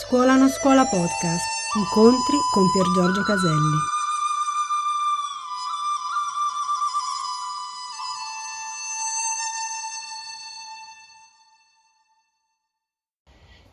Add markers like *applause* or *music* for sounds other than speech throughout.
Scuola non scuola podcast. Incontri con Pier Giorgio Caselli.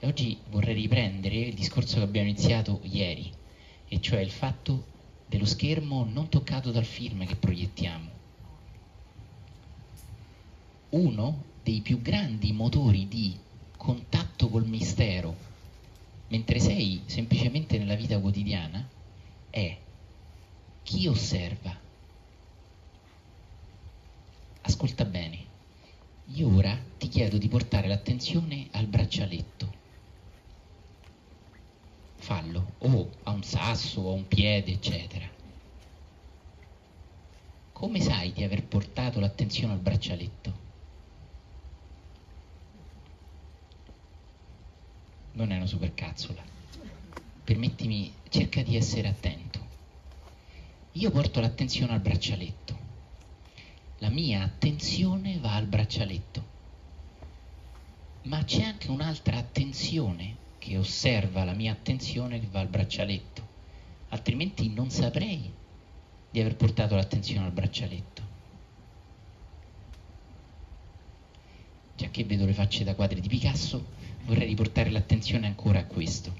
Oggi vorrei riprendere il discorso che abbiamo iniziato ieri, e cioè il fatto dello schermo non toccato dal film che proiettiamo. Uno dei più grandi motori di contatto col mistero, mentre sei semplicemente nella vita quotidiana, è chi osserva. Ascolta bene, io ora ti chiedo di portare l'attenzione al braccialetto. Fallo, o a un sasso, o a un piede, eccetera. Come sai di aver portato l'attenzione al braccialetto? Non è una supercazzola. Permettimi, cerca di essere attento. Io porto l'attenzione al braccialetto. La mia attenzione va al braccialetto. Ma c'è anche un'altra attenzione che osserva la mia attenzione che va al braccialetto. Altrimenti non saprei di aver portato l'attenzione al braccialetto. Che vedo le facce da quadri di Picasso, vorrei riportare l'attenzione ancora a questo.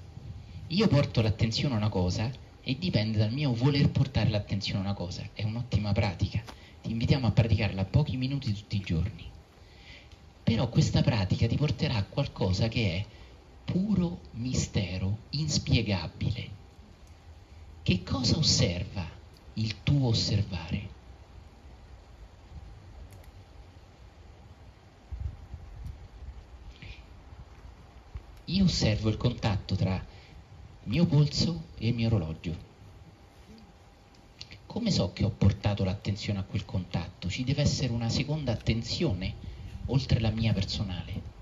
Io porto l'attenzione a una cosa e dipende dal mio voler portare l'attenzione a una cosa. È un'ottima pratica. Ti invitiamo a praticarla pochi minuti tutti i giorni. Però questa pratica ti porterà a qualcosa che è puro mistero, inspiegabile. Che cosa osserva il tuo osservare? Io osservo il contatto tra mio polso e il mio orologio. Come so che ho portato l'attenzione a quel contatto? Ci deve essere una seconda attenzione oltre la mia personale.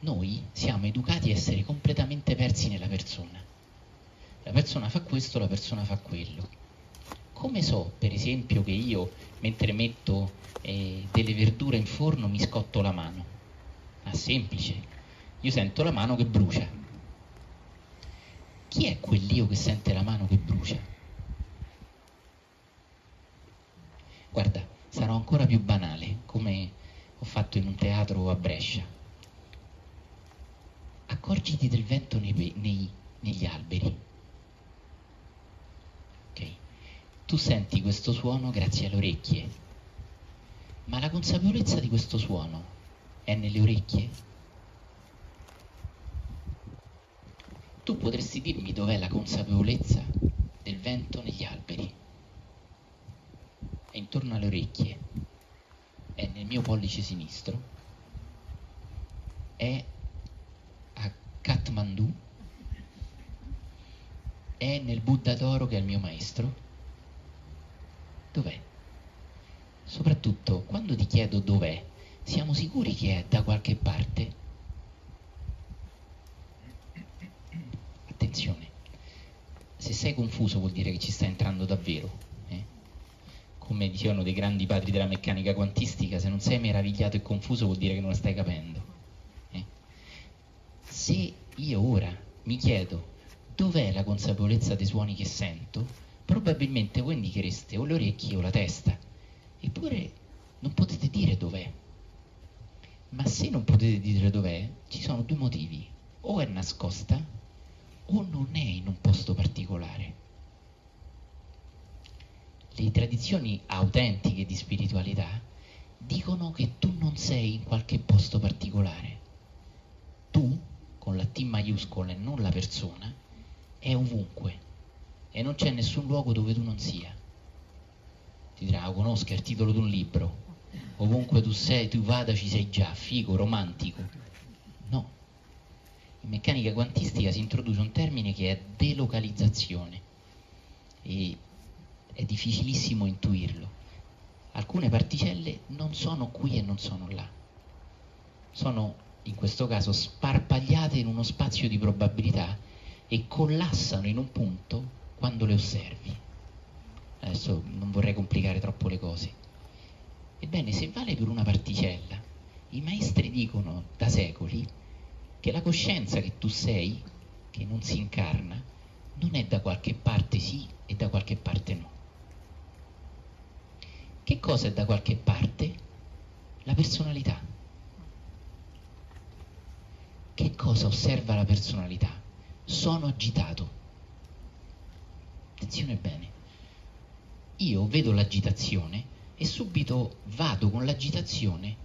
Noi siamo educati a essere completamente persi nella persona. La persona fa questo, la persona fa quello come so, per esempio, che io mentre metto eh, delle verdure in forno mi scotto la mano? Ah, semplice. Io sento la mano che brucia. Chi è quell'io che sente la mano che brucia? Guarda, sarò ancora più banale, come ho fatto in un teatro a Brescia. Accorgiti del vento nei, nei, negli alberi tu senti questo suono grazie alle orecchie, ma la consapevolezza di questo suono è nelle orecchie? Tu potresti dirmi dov'è la consapevolezza del vento negli alberi? È intorno alle orecchie, è nel mio pollice sinistro, è a Kathmandu, è nel Buddha d'oro che è il mio maestro, Dov'è? Soprattutto, quando ti chiedo dov'è, siamo sicuri che è da qualche parte? Attenzione, se sei confuso vuol dire che ci sta entrando davvero. Eh? Come dicevano dei grandi padri della meccanica quantistica, se non sei meravigliato e confuso vuol dire che non la stai capendo. Eh? Se io ora mi chiedo dov'è la consapevolezza dei suoni che sento, probabilmente voi indichereste o le orecchie o la testa, eppure non potete dire dov'è. Ma se non potete dire dov'è, ci sono due motivi, o è nascosta o non è in un posto particolare. Le tradizioni autentiche di spiritualità dicono che tu non sei in qualche posto particolare. Tu, con la T maiuscola e non la persona, è ovunque e non c'è nessun luogo dove tu non sia. Ti dirà, oh, conosca il titolo di un libro, ovunque tu sei, tu vada ci sei già, figo, romantico. No. In meccanica quantistica si introduce un termine che è delocalizzazione e è difficilissimo intuirlo. Alcune particelle non sono qui e non sono là. Sono in questo caso sparpagliate in uno spazio di probabilità e collassano in un punto quando le osservi. Adesso non vorrei complicare troppo le cose. Ebbene, se vale per una particella, i maestri dicono da secoli che la coscienza che tu sei, che non si incarna, non è da qualche parte sì e da qualche parte no. Che cosa è da qualche parte? La personalità. Che cosa osserva la personalità? Sono agitato. Attenzione bene. Io vedo l'agitazione e subito vado con l'agitazione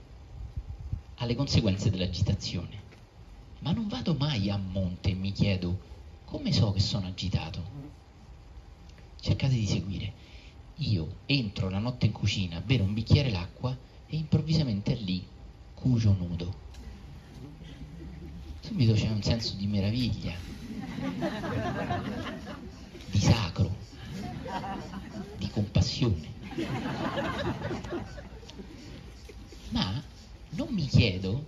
alle conseguenze dell'agitazione. Ma non vado mai a monte e mi chiedo come so che sono agitato. Cercate di seguire. Io entro la notte in cucina bere un bicchiere d'acqua e improvvisamente lì cucio nudo. Subito c'è un senso di meraviglia, di sacro, di compassione. Ma non mi chiedo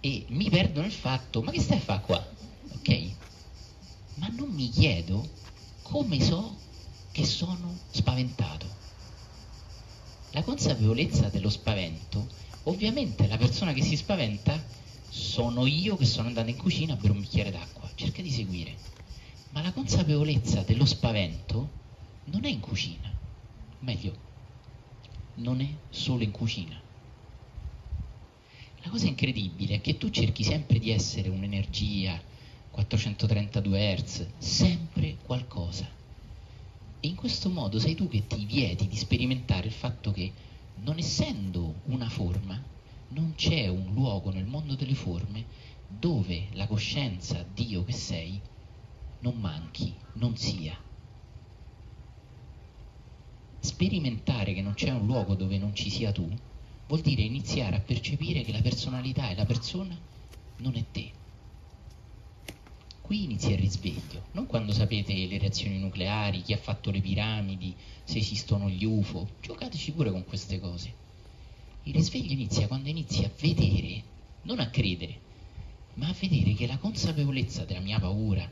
e mi perdo nel fatto, ma che stai a fare qua? Ok? Ma non mi chiedo come so che sono spaventato. La consapevolezza dello spavento, ovviamente la persona che si spaventa sono io che sono andato in cucina bere un bicchiere d'acqua, cerca di seguire. Ma la consapevolezza dello spavento non è in cucina, meglio, non è solo in cucina. La cosa incredibile è che tu cerchi sempre di essere un'energia 432 Hz, sempre qualcosa. E in questo modo sei tu che ti vieti di sperimentare il fatto che, non essendo una forma, non c'è un luogo nel mondo delle forme dove la coscienza, Dio che sei, non manchi, non sia. Sperimentare che non c'è un luogo dove non ci sia tu vuol dire iniziare a percepire che la personalità e la persona non è te qui inizia il risveglio, non quando sapete le reazioni nucleari, chi ha fatto le piramidi, se esistono gli UFO, giocateci pure con queste cose. Il risveglio inizia quando inizi a vedere, non a credere, ma a vedere che la consapevolezza della mia paura,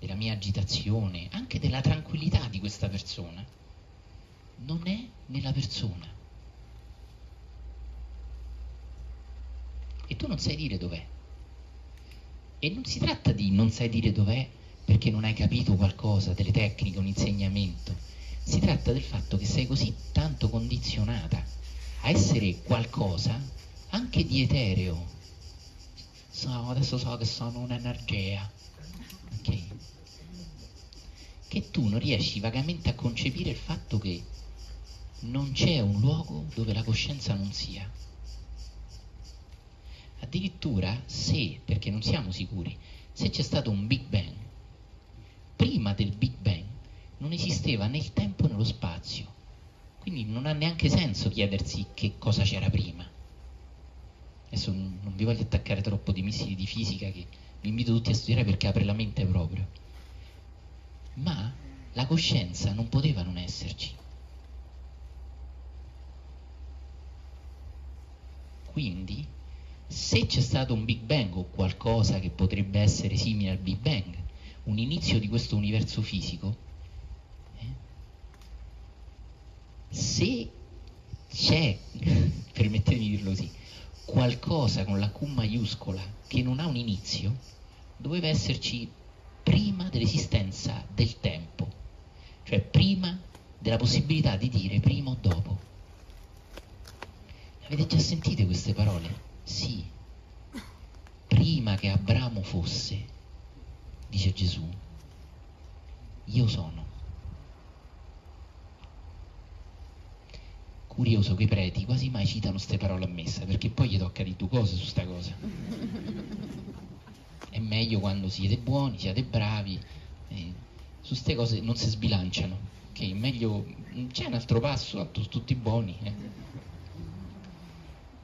della mia agitazione, anche della tranquillità di questa persona, non è nella persona. E tu non sai dire dov'è. E non si tratta di non sai dire dov'è perché non hai capito qualcosa delle tecniche, un insegnamento. Si tratta del fatto che sei così tanto condizionata a essere qualcosa anche di etereo. So, adesso so che sono un'energia. Ok? Che tu non riesci vagamente a concepire il fatto che non c'è un luogo dove la coscienza non sia. Addirittura se, perché non siamo sicuri, se c'è stato un Big Bang, prima del Big Bang non esisteva né il tempo né lo spazio. Quindi non ha neanche senso chiedersi che cosa c'era prima. Adesso non vi voglio attaccare troppo di missili di fisica che vi invito tutti a studiare perché apre la mente proprio. Ma la coscienza non poteva non esserci. Quindi se c'è stato un Big Bang o qualcosa che potrebbe essere simile al Big Bang, un inizio di questo universo fisico, eh, se c'è, *laughs* permettetemi di dirlo così, qualcosa con la Q maiuscola che non ha un inizio, doveva esserci dell'esistenza del tempo, cioè prima della possibilità di dire prima o dopo. Avete già sentite queste parole? Sì, prima che Abramo fosse, dice Gesù, io sono. Curioso che i preti quasi mai citano queste parole a messa, perché poi gli tocca di due cose su sta cosa. È meglio quando siete buoni, siete bravi, eh, su queste cose non si sbilanciano, ok? Meglio, c'è un altro passo, tanto tutti buoni. Eh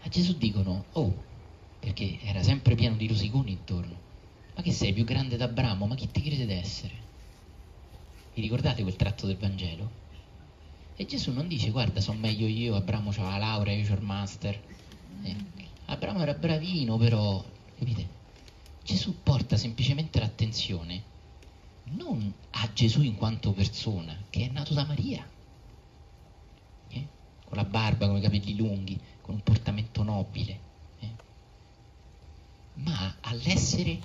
a Gesù dicono, oh, perché era sempre pieno di rosiconi intorno, ma che sei più grande d'Abramo? Ma chi ti crede d'essere? Vi ricordate quel tratto del Vangelo? E Gesù non dice, guarda, sono meglio io, Abramo aveva la laurea, io ho il master. Eh, Abramo era bravino, però, capite? Gesù porta semplicemente l'attenzione non a Gesù in quanto persona, che è nato da Maria, eh? con la barba, con i capelli lunghi, con un portamento nobile, eh? ma all'essere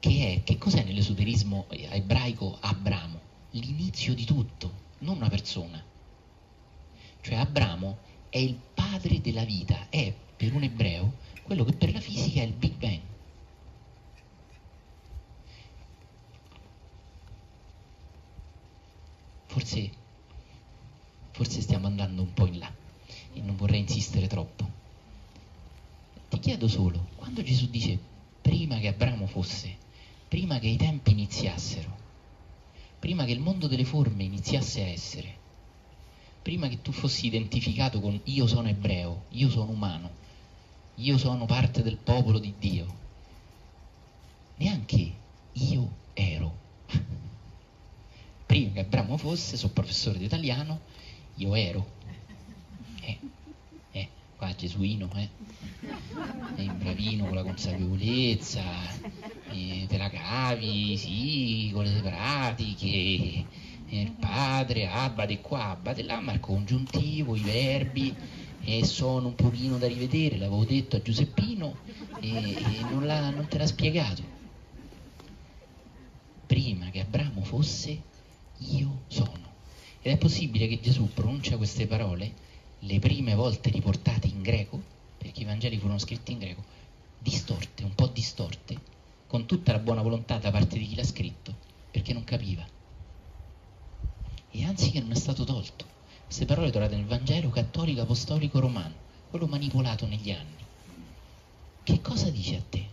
che è, che cos'è nell'esoterismo ebraico Abramo? L'inizio di tutto, non una persona. Cioè Abramo è il padre della vita, è per un ebreo quello che per la fisica è il Big Bang. Forse, forse stiamo andando un po' in là e non vorrei insistere troppo. Ti chiedo solo, quando Gesù dice prima che Abramo fosse, prima che i tempi iniziassero, prima che il mondo delle forme iniziasse a essere, prima che tu fossi identificato con io sono ebreo, io sono umano, io sono parte del popolo di Dio, neanche io che Abramo fosse, sono professore di italiano, io ero. Eh, eh, qua Gesuino, eh. È bravino con la consapevolezza, eh, te la cavi, sì, con le pratiche, il padre, abate qua, abate là, ma il congiuntivo, i verbi, e sono un pochino da rivedere, l'avevo detto a Giuseppino e, e non, non, te l'ha spiegato. Prima che Abramo fosse, io sono. Ed è possibile che Gesù pronuncia queste parole le prime volte riportate in greco, perché i Vangeli furono scritti in greco, distorte, un po' distorte, con tutta la buona volontà da parte di chi l'ha scritto, perché non capiva. E anzi che non è stato tolto. Queste parole trovate nel Vangelo cattolico apostolico romano, quello manipolato negli anni. Che cosa dice a te?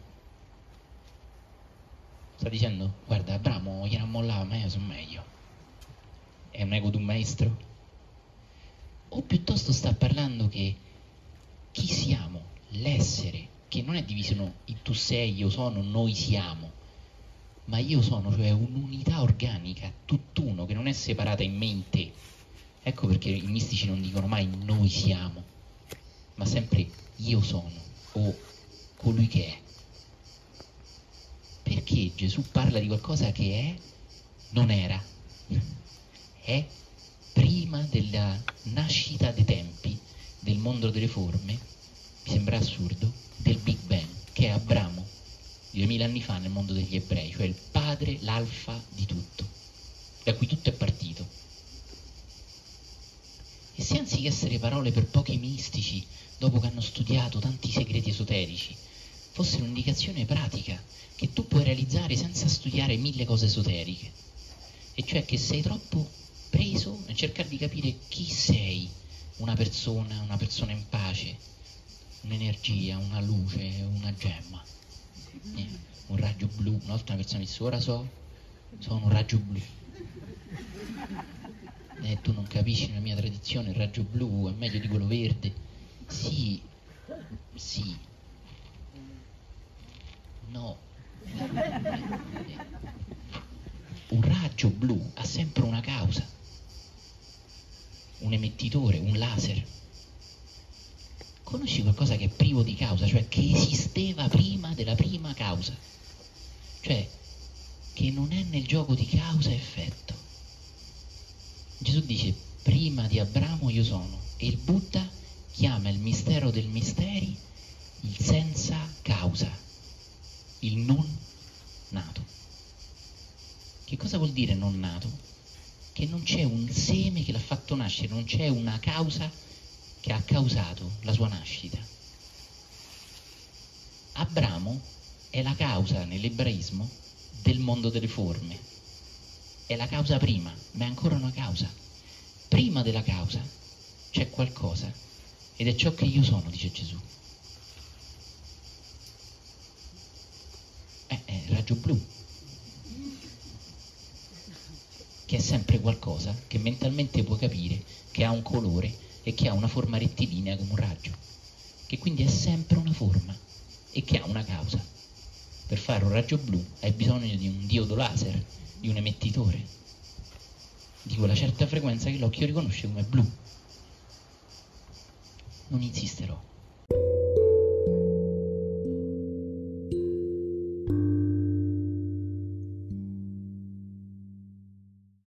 Sta dicendo, guarda, Abramo gliela mollava, ma io sono meglio. È un ego di un maestro? O piuttosto sta parlando che chi siamo, l'essere, che non è diviso in tu sei, io sono, noi siamo, ma io sono, cioè un'unità organica, tutt'uno, che non è separata in me e in te, Ecco perché i mistici non dicono mai noi siamo, ma sempre io sono o colui che è. Perché Gesù parla di qualcosa che è, non era, è prima della nascita dei tempi, del mondo delle forme, mi sembra assurdo, del Big Bang, che è Abramo, 2000 anni fa nel mondo degli ebrei, cioè il padre, l'alfa di tutto, da cui tutto è partito. E se anziché essere parole per pochi mistici, dopo che hanno studiato tanti segreti esoterici, fosse un'indicazione pratica che tu puoi realizzare senza studiare mille cose esoteriche, e cioè che sei troppo preso nel cercare di capire chi sei, una persona, una persona in pace, un'energia, una luce, una gemma, eh, un raggio blu. Una volta una persona disse ora so, sono un raggio blu eh, tu non capisci la mia tradizione, il raggio blu è meglio di quello verde. Sì, sì, no. Un raggio blu ha sempre una causa, un emettitore, un laser. Conosci qualcosa che è privo di causa, cioè che esisteva prima della prima causa, cioè che non è nel gioco di causa-effetto Gesù dice prima di Abramo io sono e il Buddha chiama il mistero del misteri il senza causa, il non nato. Che cosa vuol dire non nato? Che non c'è un seme che l'ha fatto nascere, non c'è una causa che ha causato la sua nascita. Abramo è la causa nell'ebraismo del mondo delle forme, è la causa prima, ma è ancora una causa. Prima della causa c'è qualcosa ed è ciò che io sono, dice Gesù. Eh, il raggio blu, che è sempre qualcosa che mentalmente puoi capire che ha un colore e che ha una forma rettilinea come un raggio, che quindi è sempre una forma e che ha una causa. Per fare un raggio blu hai bisogno di un diodo laser di un emettitore di quella certa frequenza che l'occhio riconosce come blu. Non insisterò.